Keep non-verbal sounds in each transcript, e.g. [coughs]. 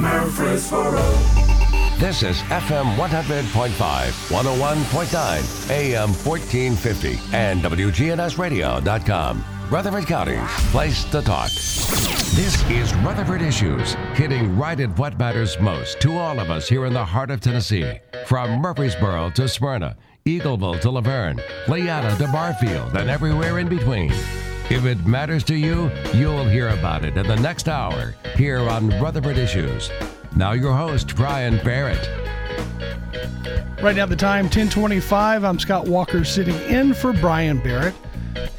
Murfreesboro. This is FM 100.5, 101.9, AM 1450, and WGNSradio.com. Rutherford County's place to talk. This is Rutherford Issues, hitting right at what matters most to all of us here in the heart of Tennessee. From Murfreesboro to Smyrna, Eagleville to La Vergne, Leanna to Barfield, and everywhere in between. If it matters to you, you'll hear about it in the next hour here on Rutherford Issues. Now your host, Brian Barrett. Right now, the time 10:25. I'm Scott Walker, sitting in for Brian Barrett,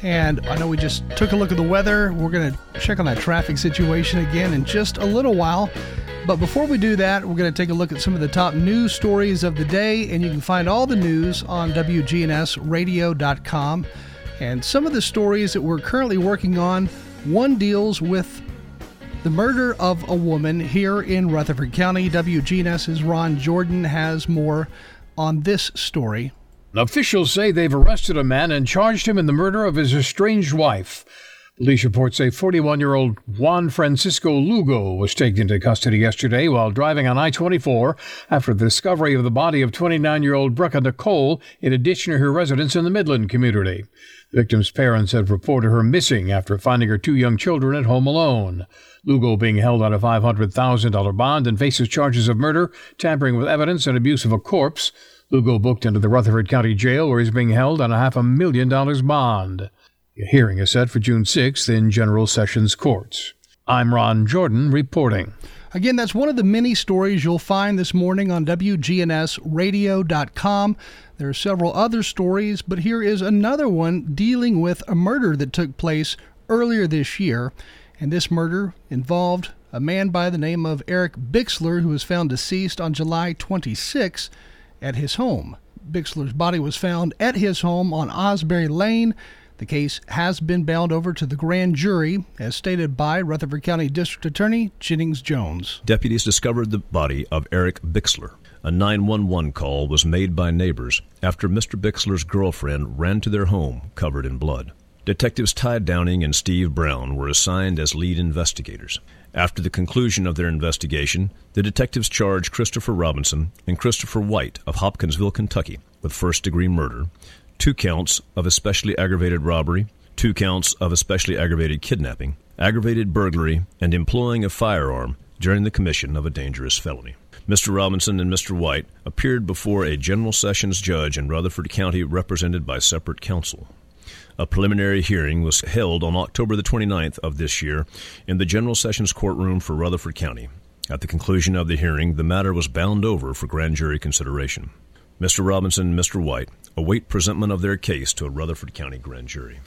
and I know we just took a look at the weather. We're going to check on that traffic situation again in just a little while. But before we do that, we're going to take a look at some of the top news stories of the day, and you can find all the news on WGNSradio.com. And some of the stories that we're currently working on, one deals with the murder of a woman here in Rutherford County. WGNS's Ron Jordan has more on this story. Officials say they've arrested a man and charged him in the murder of his estranged wife. Police reports say 41 year old Juan Francisco Lugo was taken into custody yesterday while driving on I 24 after the discovery of the body of 29 year old Brecca Nicole in addition to her residence in the Midland community. Victim's parents have reported her missing after finding her two young children at home alone. Lugo being held on a $500,000 bond and faces charges of murder, tampering with evidence, and abuse of a corpse. Lugo booked into the Rutherford County Jail where he's being held on a half a million dollars bond. A hearing is set for June 6th in General Sessions Courts. I'm Ron Jordan reporting. Again, that's one of the many stories you'll find this morning on WGNSradio.com. There are several other stories, but here is another one dealing with a murder that took place earlier this year. And this murder involved a man by the name of Eric Bixler, who was found deceased on July 26 at his home. Bixler's body was found at his home on Osbury Lane. The case has been bound over to the grand jury, as stated by Rutherford County District Attorney Jennings Jones. Deputies discovered the body of Eric Bixler. A 911 call was made by neighbors after Mr. Bixler's girlfriend ran to their home covered in blood. Detectives Ty Downing and Steve Brown were assigned as lead investigators. After the conclusion of their investigation, the detectives charged Christopher Robinson and Christopher White of Hopkinsville, Kentucky, with first degree murder, two counts of especially aggravated robbery, two counts of especially aggravated kidnapping, aggravated burglary, and employing a firearm during the commission of a dangerous felony. Mr. Robinson and Mr. White appeared before a general sessions judge in Rutherford County represented by separate counsel. A preliminary hearing was held on October the 29th of this year in the General Sessions Courtroom for Rutherford County. At the conclusion of the hearing, the matter was bound over for grand jury consideration. Mr. Robinson and Mr. White await presentment of their case to a Rutherford County grand jury.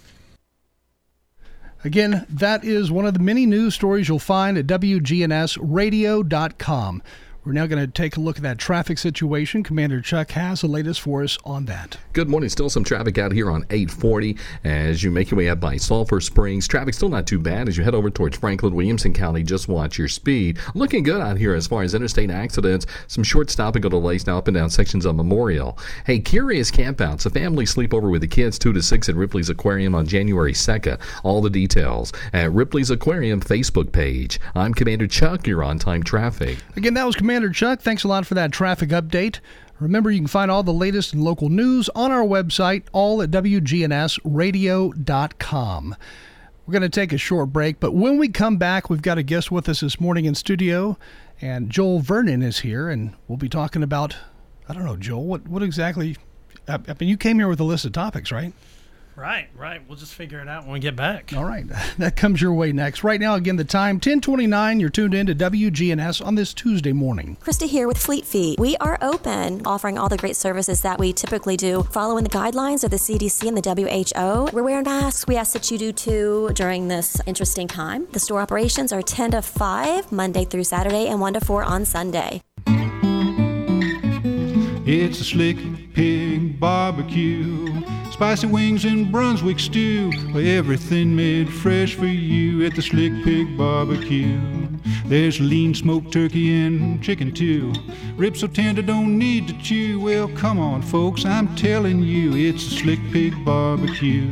Again, that is one of the many news stories you'll find at WGNSradio.com. We're now going to take a look at that traffic situation. Commander Chuck has the latest for us on that. Good morning. Still some traffic out here on 840 as you make your way up by Sulphur Springs. Traffic still not too bad as you head over towards Franklin, Williamson County. Just watch your speed. Looking good out here as far as interstate accidents. Some short stop and go delays now up and down sections of Memorial. Hey, curious campouts. A family sleepover with the kids 2 to 6 at Ripley's Aquarium on January 2nd. All the details at Ripley's Aquarium Facebook page. I'm Commander Chuck. You're on time traffic. Again, that was Commander. Commander Chuck, thanks a lot for that traffic update. Remember, you can find all the latest and local news on our website, all at WGNSradio.com. We're going to take a short break, but when we come back, we've got a guest with us this morning in studio, and Joel Vernon is here, and we'll be talking about, I don't know, Joel, what, what exactly, I mean, you came here with a list of topics, right? Right, right. We'll just figure it out when we get back. All right. [laughs] That comes your way next. Right now, again, the time 1029. You're tuned in to WGNS on this Tuesday morning. Krista here with Fleet Feet. We are open, offering all the great services that we typically do, following the guidelines of the CDC and the WHO. We're wearing masks. We ask that you do too during this interesting time. The store operations are 10 to 5, Monday through Saturday, and 1 to 4 on Sunday. It's a slick pig barbecue. Spicy wings and Brunswick stew. Everything made fresh for you at the Slick Pig Barbecue. There's lean smoked turkey and chicken too. Ribs so tender don't need to chew. Well, come on, folks, I'm telling you, it's a Slick Pig Barbecue.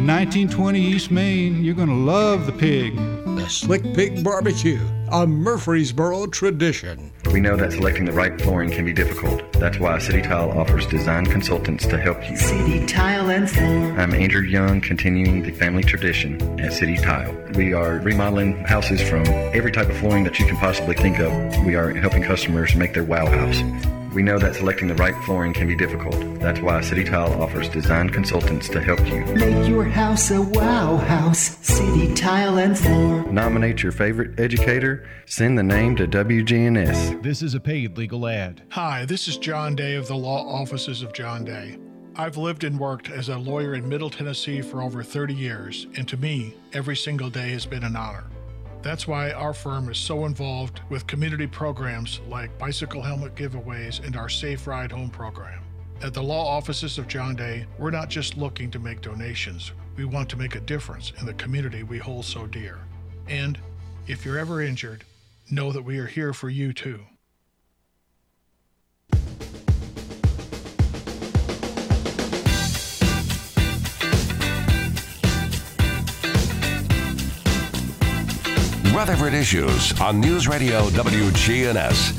In 1920 East Main, you're gonna love the pig. The Slick Pig Barbecue, a Murfreesboro tradition. We know that selecting the right flooring can be difficult. That's why City Tile offers design consultants to help you. City Tile and Floor. I'm Andrew Young, continuing the family tradition at City Tile. We are remodeling houses from every type of flooring that you can possibly think of. We are helping customers make their wow house. We know that selecting the right flooring can be difficult. That's why City Tile offers design consultants to help you. Make your house a wow house. City Tile and Floor. Nominate your favorite educator. Send the name to WGNS. This is a paid legal ad. Hi, this is John Day of the Law Offices of John Day. I've lived and worked as a lawyer in Middle Tennessee for over 30 years, and to me, every single day has been an honor. That's why our firm is so involved with community programs like bicycle helmet giveaways and our Safe Ride Home program. At the law offices of John Day, we're not just looking to make donations, we want to make a difference in the community we hold so dear. And if you're ever injured, know that we are here for you too. Rutherford Issues on News Radio WGNS.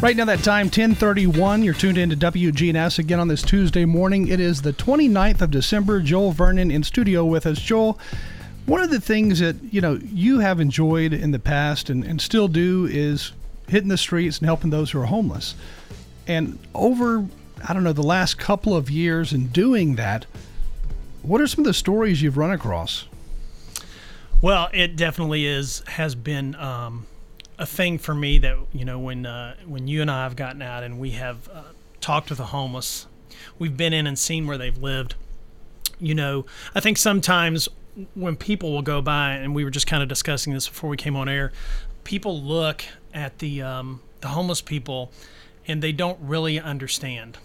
Right now, that time, 1031. You're tuned into WGNS again on this Tuesday morning. It is the 29th of December. Joel Vernon in studio with us. Joel, one of the things that, you know, you have enjoyed in the past and, and still do is hitting the streets and helping those who are homeless. And over, I don't know, the last couple of years in doing that, what are some of the stories you've run across? Well, it definitely is has been um, a thing for me that you know when uh, when you and I have gotten out and we have uh, talked with the homeless, we've been in and seen where they've lived. You know, I think sometimes when people will go by, and we were just kind of discussing this before we came on air, people look at the um, the homeless people and they don't really understand.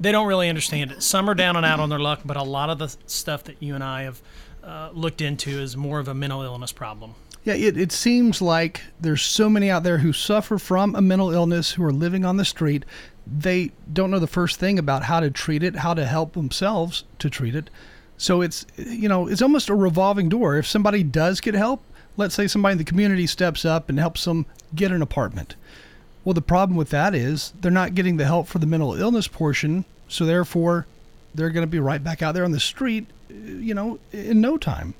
They don't really understand it. Some are down and out on their luck, but a lot of the stuff that you and I have uh, looked into is more of a mental illness problem. Yeah, it, it seems like there's so many out there who suffer from a mental illness who are living on the street. They don't know the first thing about how to treat it, how to help themselves to treat it. So it's you know it's almost a revolving door. If somebody does get help, let's say somebody in the community steps up and helps them get an apartment. Well, the problem with that is they're not getting the help for the mental illness portion, so therefore they're going to be right back out there on the street, you know, in no time.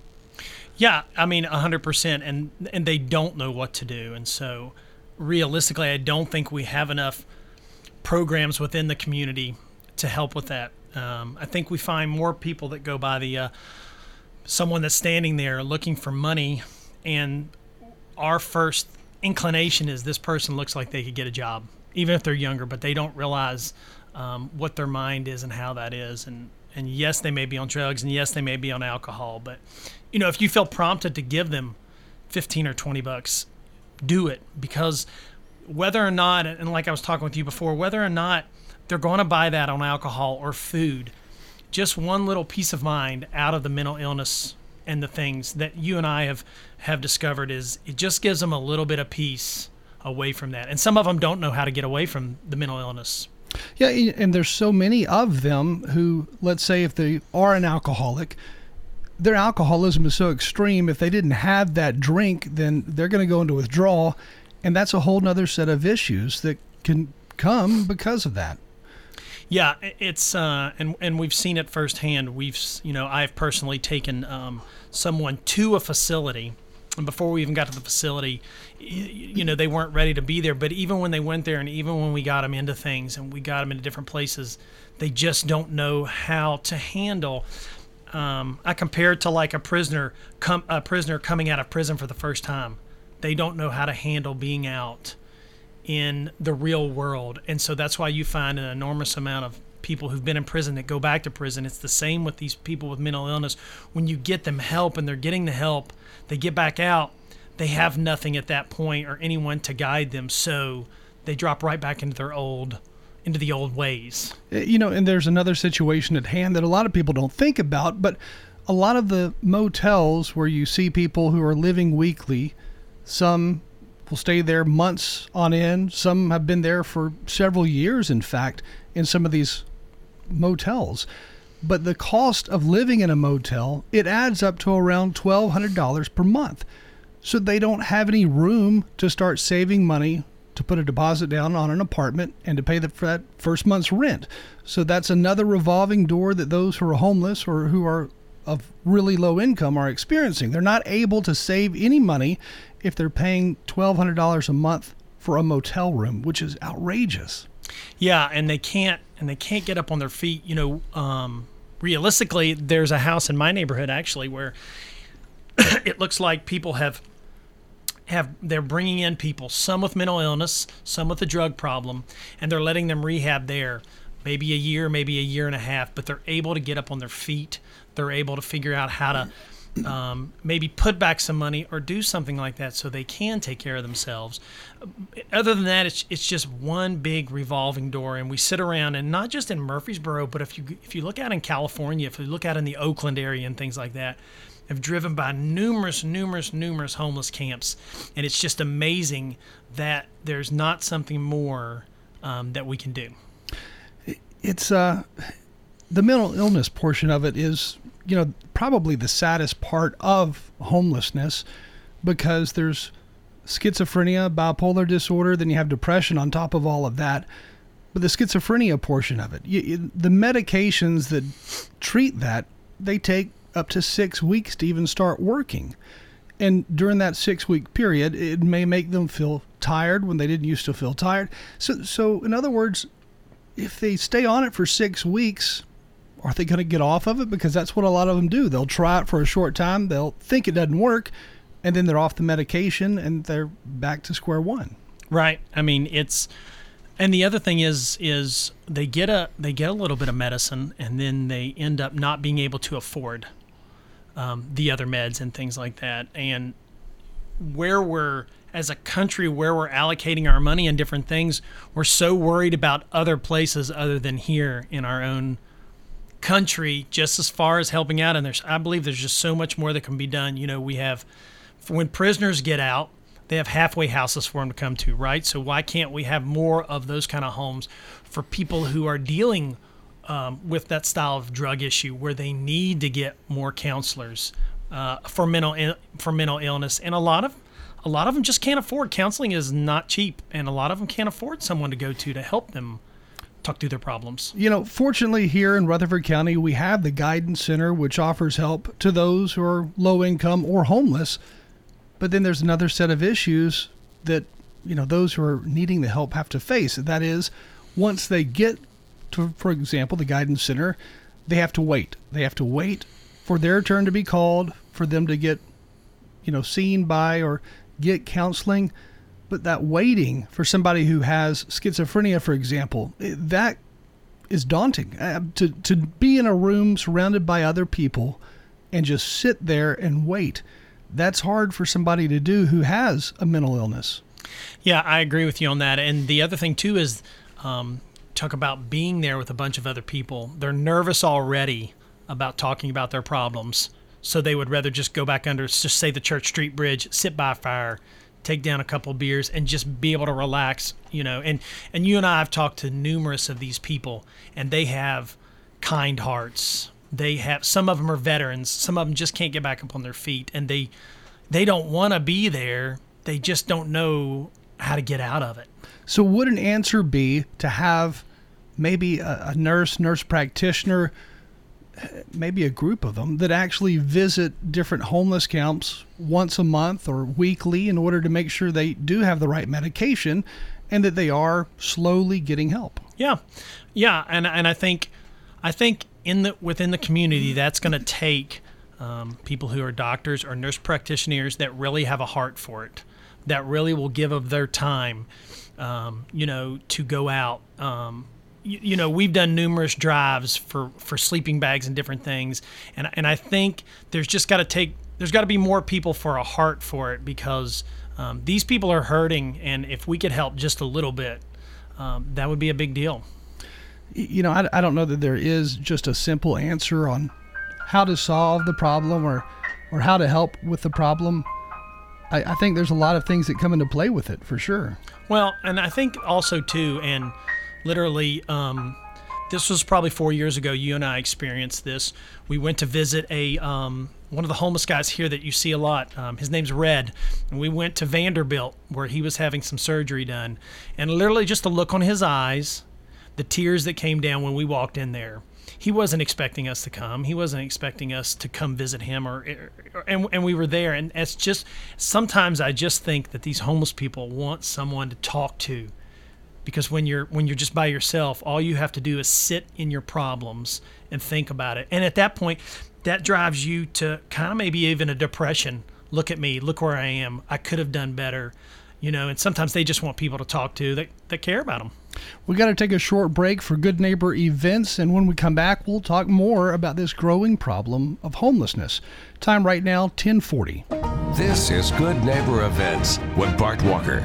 Yeah, I mean, hundred percent, and and they don't know what to do, and so realistically, I don't think we have enough programs within the community to help with that. Um, I think we find more people that go by the uh, someone that's standing there looking for money, and our first inclination is this person looks like they could get a job, even if they're younger, but they don't realize um, what their mind is and how that is, and and yes, they may be on drugs, and yes, they may be on alcohol, but you know, if you feel prompted to give them 15 or 20 bucks, do it. Because whether or not, and like I was talking with you before, whether or not they're going to buy that on alcohol or food, just one little piece of mind out of the mental illness and the things that you and I have have discovered is it just gives them a little bit of peace away from that. And some of them don't know how to get away from the mental illness. Yeah, and there's so many of them who, let's say, if they are an alcoholic, their alcoholism is so extreme. If they didn't have that drink, then they're going to go into withdrawal, and that's a whole other set of issues that can come because of that. Yeah, it's uh, and and we've seen it firsthand. We've you know I've personally taken um, someone to a facility, and before we even got to the facility, you know they weren't ready to be there. But even when they went there, and even when we got them into things, and we got them into different places, they just don't know how to handle um, I compare it to like a prisoner, com- a prisoner coming out of prison for the first time. They don't know how to handle being out in the real world, and so that's why you find an enormous amount of people who've been in prison that go back to prison. It's the same with these people with mental illness. When you get them help and they're getting the help, they get back out. They have nothing at that point or anyone to guide them, so they drop right back into their old into the old ways. Uh, you know, and there's another situation at hand that a lot of people don't think about, but a lot of the motels where you see people who are living weekly, some will stay there months on end, some have been there for several years, in fact, in some of these motels. but the cost of living in a motel it adds up to around $1200 per month. So they don't have any room to start saving money to put a deposit down on an apartment and to pay the, for that first month's rent. So that's another revolving door that those who are homeless or who are of really low income are experiencing. They're not able to save any money if they're paying $1200 a month for a motel room which is outrageous Yeah, and they can't and they can't get up on their feet. You know, um, realistically, there's a house in my neighborhood actually where [coughs] it looks like people have have they're bringing in people, some with mental illness, some with a drug problem, and they're letting them rehab there. Maybe a year, maybe a year and a half, but they're able to get up on their feet. They're able to figure out how to um, maybe put back some money or do something like that so they can take care of themselves. Other than that, it's, it's just one big revolving door, and we sit around, and not just in Murfreesboro, but if you if you look out in California, if you look out in the Oakland area and things like that, have driven by numerous, numerous, numerous homeless camps, and it's just amazing that there's not something more um, that we can do. it's uh the mental illness portion of it is you know probably the saddest part of homelessness because there's schizophrenia bipolar disorder then you have depression on top of all of that. But the schizophrenia portion of it you, you- the medications that treat that they take up to six weeks to even start working. And during that six week period it may make them feel tired when they didn't used to feel tired. So so in other words if they stay on it for six weeks, are they going to get off of it? Because that's what a lot of them do. They'll try it for a short time, they'll think it doesn't work, and then they're off the medication and they're back to square one. Right. I mean, it's and the other thing is is they get a they get a little bit of medicine and then they end up not being able to afford um, the other meds and things like that. And where we're as a country where we're allocating our money and different things, we're so worried about other places other than here in our own country just as far as helping out and there's I believe there's just so much more that can be done. You know, we have when prisoners get out, they have halfway houses for them to come to, right? So why can't we have more of those kind of homes for people who are dealing um, with that style of drug issue, where they need to get more counselors uh, for mental for mental illness, and a lot of a lot of them just can't afford counseling is not cheap, and a lot of them can't afford someone to go to to help them talk through their problems. You know, fortunately, here in Rutherford County, we have the Guidance Center, which offers help to those who are low income or homeless. But then there's another set of issues that, you know, those who are needing the help have to face. That is, once they get to, for example, the Guidance Center, they have to wait. They have to wait for their turn to be called, for them to get, you know, seen by or get counseling. But that waiting for somebody who has schizophrenia, for example, that is daunting. Uh, to to be in a room surrounded by other people and just sit there and wait, that's hard for somebody to do who has a mental illness. Yeah, I agree with you on that. And the other thing too is um, talk about being there with a bunch of other people. They're nervous already about talking about their problems, so they would rather just go back under, just say the Church Street Bridge, sit by a fire, take down a couple beers, and just be able to relax. You know, and and you and I have talked to numerous of these people, and they have kind hearts. They have some of them are veterans. Some of them just can't get back up on their feet, and they they don't want to be there. They just don't know how to get out of it. So, would an answer be to have maybe a, a nurse, nurse practitioner, maybe a group of them that actually visit different homeless camps once a month or weekly in order to make sure they do have the right medication and that they are slowly getting help? Yeah, yeah, and and I think, I think in the within the community, that's going to take um, people who are doctors or nurse practitioners that really have a heart for it, that really will give of their time, um, you know, to go out. Um, you, you know, we've done numerous drives for for sleeping bags and different things, and and I think there's just got to take there's got to be more people for a heart for it because um, these people are hurting, and if we could help just a little bit, um, that would be a big deal. You know, I, I don't know that there is just a simple answer on how to solve the problem or, or how to help with the problem. I, I think there's a lot of things that come into play with it for sure. Well, and I think also too, and literally, um, this was probably four years ago. You and I experienced this. We went to visit a um, one of the homeless guys here that you see a lot. Um, his name's Red, and we went to Vanderbilt where he was having some surgery done, and literally just the look on his eyes, the tears that came down when we walked in there. He wasn't expecting us to come. He wasn't expecting us to come visit him, or, or and and we were there. And it's just sometimes I just think that these homeless people want someone to talk to because when you're when you're just by yourself all you have to do is sit in your problems and think about it. And at that point that drives you to kind of maybe even a depression. Look at me look where i am. I could have done better you know and sometimes they just want people to talk to that, that care about them we got to take a short break for good neighbor events and when we come back we'll talk more about this growing problem of homelessness. Time right now 1040 this is good neighbor events with bart walker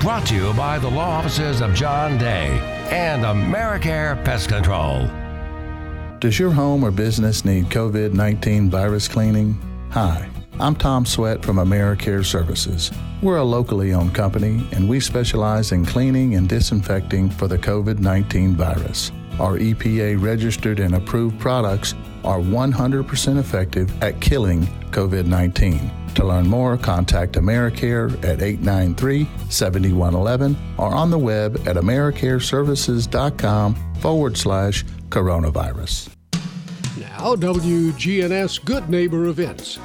Brought to you by the law offices of John Day and AmeriCare Pest Control. Does your home or business need COVID 19 virus cleaning? Hi, I'm Tom Sweat from AmeriCare Services. We're a locally owned company and we specialize in cleaning and disinfecting for the COVID 19 virus. Our EPA registered and approved products are 100% effective at killing COVID 19. To learn more, contact AmeriCare at 893 7111 or on the web at AmeriCareServices.com forward slash coronavirus. Now, WGNS Good Neighbor Events.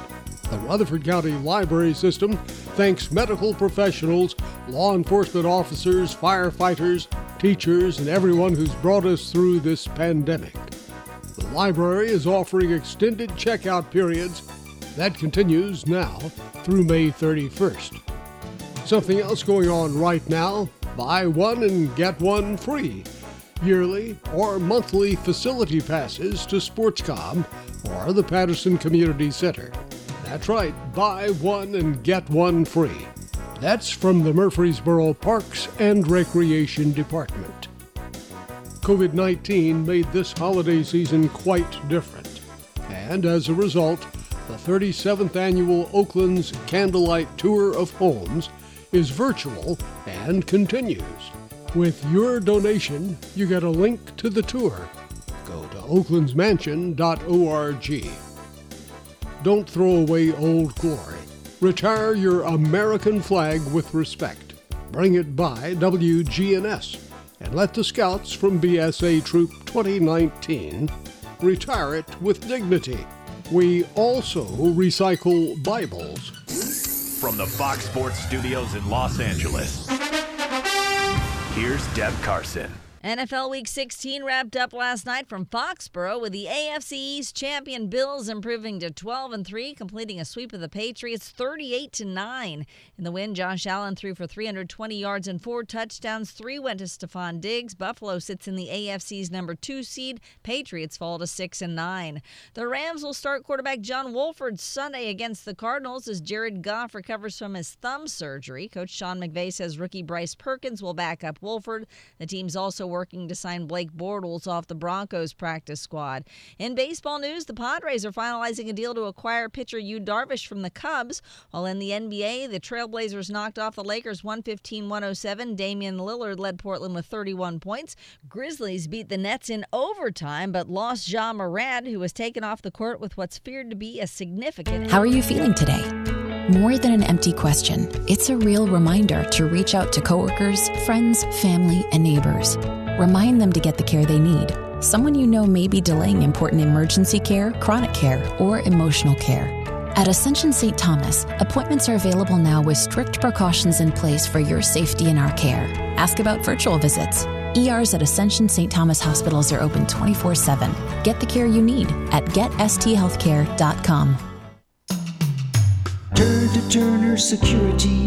The Rutherford County Library System thanks medical professionals, law enforcement officers, firefighters, teachers, and everyone who's brought us through this pandemic. The library is offering extended checkout periods that continues now through May 31st. Something else going on right now buy one and get one free. Yearly or monthly facility passes to Sportscom or the Patterson Community Center. That's right, buy one and get one free. That's from the Murfreesboro Parks and Recreation Department. COVID 19 made this holiday season quite different, and as a result, the 37th annual Oakland's Candlelight Tour of Homes is virtual and continues. With your donation, you get a link to the tour. Go to oaklandsmansion.org. Don't throw away old glory. Retire your American flag with respect. Bring it by WGNS and let the scouts from BSA Troop 2019 retire it with dignity. We also recycle Bibles. From the Fox Sports Studios in Los Angeles, here's Deb Carson. NFL Week 16 wrapped up last night from Foxborough with the AFC East champion Bills improving to 12 and 3, completing a sweep of the Patriots 38 to 9. In the win, Josh Allen threw for 320 yards and four touchdowns. Three went to Stefon Diggs. Buffalo sits in the AFC's number 2 seed. Patriots fall to 6 and 9. The Rams will start quarterback John Wolford Sunday against the Cardinals as Jared Goff recovers from his thumb surgery. Coach Sean McVay says rookie Bryce Perkins will back up Wolford. The team's also working to sign Blake Bortles off the Broncos practice squad. In baseball news, the Padres are finalizing a deal to acquire pitcher Yu Darvish from the Cubs, while in the NBA, the Trailblazers knocked off the Lakers 115-107. Damian Lillard led Portland with 31 points. Grizzlies beat the Nets in overtime, but lost Ja Morant, who was taken off the court with what's feared to be a significant. How are you feeling today? More than an empty question, it's a real reminder to reach out to coworkers, friends, family, and neighbors. Remind them to get the care they need. Someone you know may be delaying important emergency care, chronic care, or emotional care. At Ascension St. Thomas, appointments are available now with strict precautions in place for your safety and our care. Ask about virtual visits. ERs at Ascension St. Thomas hospitals are open 24 7. Get the care you need at getsthealthcare.com. Turn to Turner Security.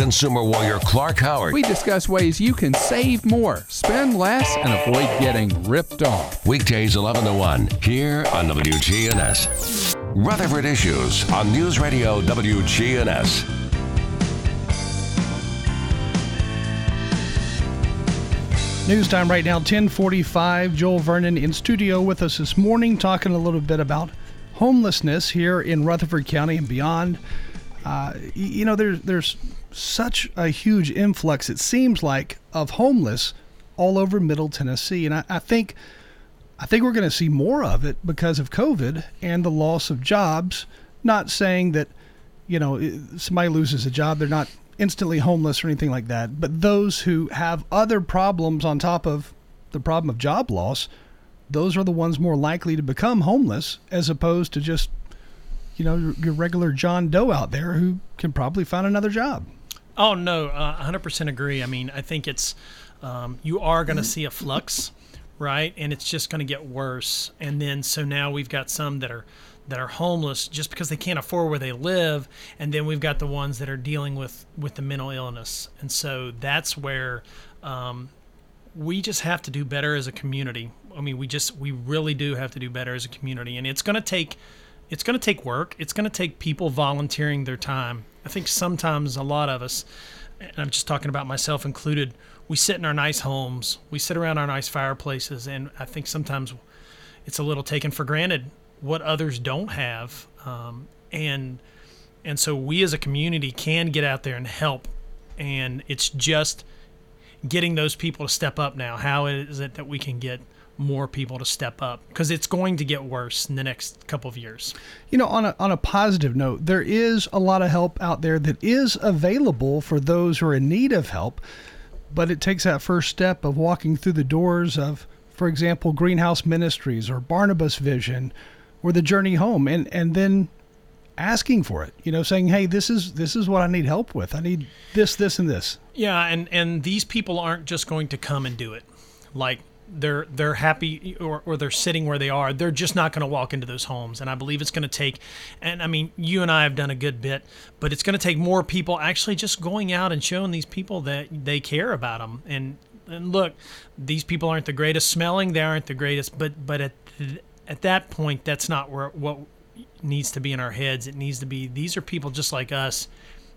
Consumer warrior Clark Howard. We discuss ways you can save more, spend less, and avoid getting ripped off. Weekdays 11 to 1 here on WGNS. Rutherford Issues on News Radio WGNS. News time right now, 1045. Joel Vernon in studio with us this morning, talking a little bit about homelessness here in Rutherford County and beyond. Uh, you know, there's there's such a huge influx. It seems like of homeless all over Middle Tennessee, and I, I think I think we're going to see more of it because of COVID and the loss of jobs. Not saying that you know somebody loses a job, they're not instantly homeless or anything like that. But those who have other problems on top of the problem of job loss, those are the ones more likely to become homeless as opposed to just, you know, your regular John Doe out there who can probably find another job. Oh, no, uh, 100% agree. I mean, I think it's, um, you are going to see a flux, right? And it's just going to get worse. And then, so now we've got some that are, that are homeless just because they can't afford where they live and then we've got the ones that are dealing with with the mental illness and so that's where um, we just have to do better as a community i mean we just we really do have to do better as a community and it's going to take it's going to take work it's going to take people volunteering their time i think sometimes a lot of us and i'm just talking about myself included we sit in our nice homes we sit around our nice fireplaces and i think sometimes it's a little taken for granted what others don't have, um, and and so we as a community can get out there and help, and it's just getting those people to step up now. How is it that we can get more people to step up because it's going to get worse in the next couple of years. You know, on a on a positive note, there is a lot of help out there that is available for those who are in need of help, but it takes that first step of walking through the doors of, for example, Greenhouse Ministries or Barnabas Vision or the journey home and and then asking for it you know saying hey this is this is what i need help with. I need this this and this. Yeah and and these people aren't just going to come and do it. Like they're they're happy or, or they're sitting where they are they're just not going to walk into those homes and i believe it's going to take and i mean you and i have done a good bit but it's going to take more people actually just going out and showing these people that they care about them and and look these people aren't the greatest smelling they aren't the greatest but but at the, at that point, that's not where what needs to be in our heads. It needs to be these are people just like us,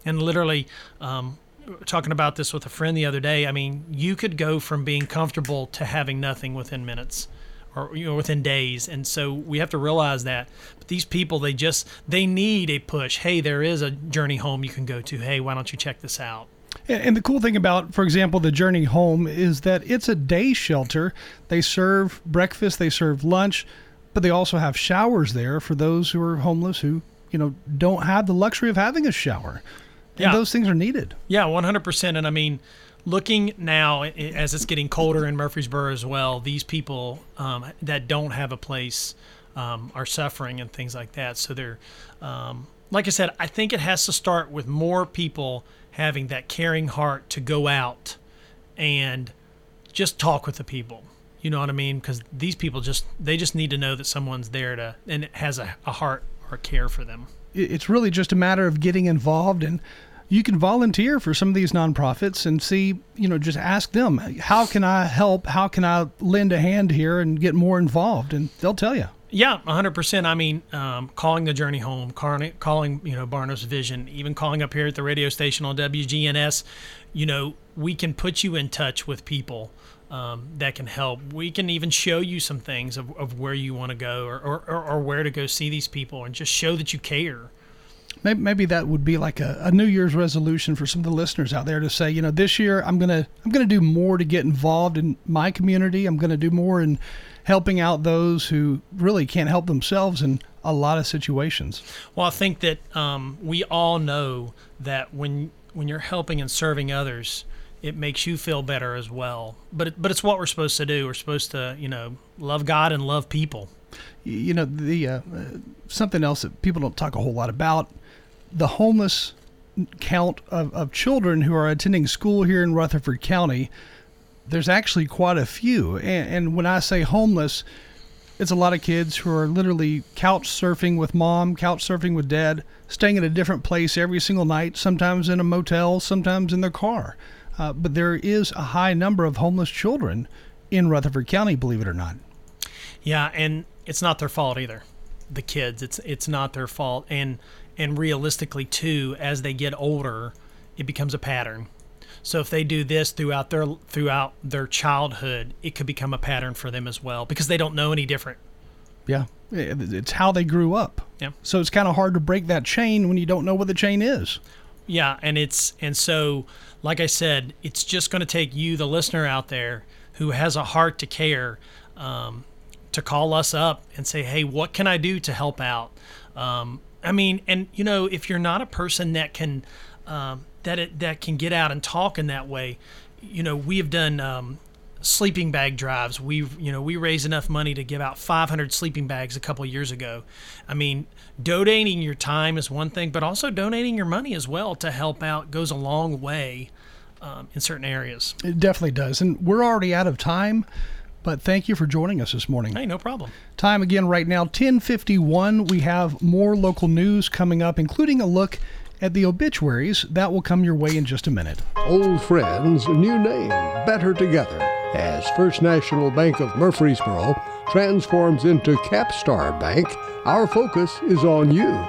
and literally. Um, talking about this with a friend the other day. I mean, you could go from being comfortable to having nothing within minutes or you know within days and so we have to realize that but these people they just they need a push hey there is a journey home you can go to hey why don't you check this out and the cool thing about, for example, the Journey Home is that it's a day shelter. They serve breakfast, they serve lunch, but they also have showers there for those who are homeless who you know don't have the luxury of having a shower. And yeah. those things are needed. Yeah, 100%. And I mean, looking now as it's getting colder in Murfreesboro as well, these people um, that don't have a place um, are suffering and things like that. So they're, um, like I said, I think it has to start with more people having that caring heart to go out and just talk with the people. You know what I mean? Because these people just they just need to know that someone's there to and has a, a heart or care for them. It's really just a matter of getting involved and you can volunteer for some of these nonprofits and see, you know, just ask them, how can I help? How can I lend a hand here and get more involved? And they'll tell you. Yeah, 100%. I mean, um, calling the Journey Home, calling, you know, Barnabas Vision, even calling up here at the radio station on WGNS, you know, we can put you in touch with people um, that can help. We can even show you some things of, of where you want to go or, or, or, where to go see these people and just show that you care. Maybe, maybe that would be like a, a New Year's resolution for some of the listeners out there to say, you know, this year I'm gonna I'm gonna do more to get involved in my community. I'm gonna do more in helping out those who really can't help themselves in a lot of situations. Well, I think that um, we all know that when when you're helping and serving others, it makes you feel better as well. But but it's what we're supposed to do. We're supposed to you know love God and love people. You know the uh, something else that people don't talk a whole lot about the homeless count of, of children who are attending school here in Rutherford County. There's actually quite a few, and, and when I say homeless, It's a lot of kids who are literally couch surfing with mom, couch surfing with dad, staying at a different place every single night, sometimes in a motel, sometimes in their car. Uh, but there is a high number of homeless children in Rutherford County, believe it or not. Yeah, and it's not their fault either. The kids, it's it's not their fault, and and realistically too, as they get older, it becomes a pattern. So if they do this throughout their throughout their childhood, it could become a pattern for them as well because they don't know any different. Yeah, it's how they grew up. Yeah. So it's kind of hard to break that chain when you don't know what the chain is. Yeah, and it's and so like I said, it's just going to take you, the listener out there, who has a heart to care, um, to call us up and say, "Hey, what can I do to help out?" Um, I mean, and you know, if you're not a person that can um, that it, that can get out and talk in that way. You know, we have done um, sleeping bag drives. We've you know we raised enough money to give out 500 sleeping bags a couple years ago. I mean, donating your time is one thing, but also donating your money as well to help out goes a long way um, in certain areas. It definitely does, and we're already out of time. But thank you for joining us this morning. Hey, no problem. Time again right now, 1051. We have more local news coming up, including a look at the obituaries. That will come your way in just a minute. Old friends, new name, better together. As First National Bank of Murfreesboro transforms into Capstar Bank, our focus is on you.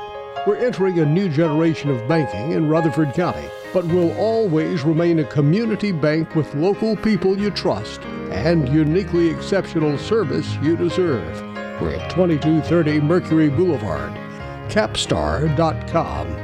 We're entering a new generation of banking in Rutherford County, but will always remain a community bank with local people you trust and uniquely exceptional service you deserve. We're at 2230 Mercury Boulevard. Capstar.com.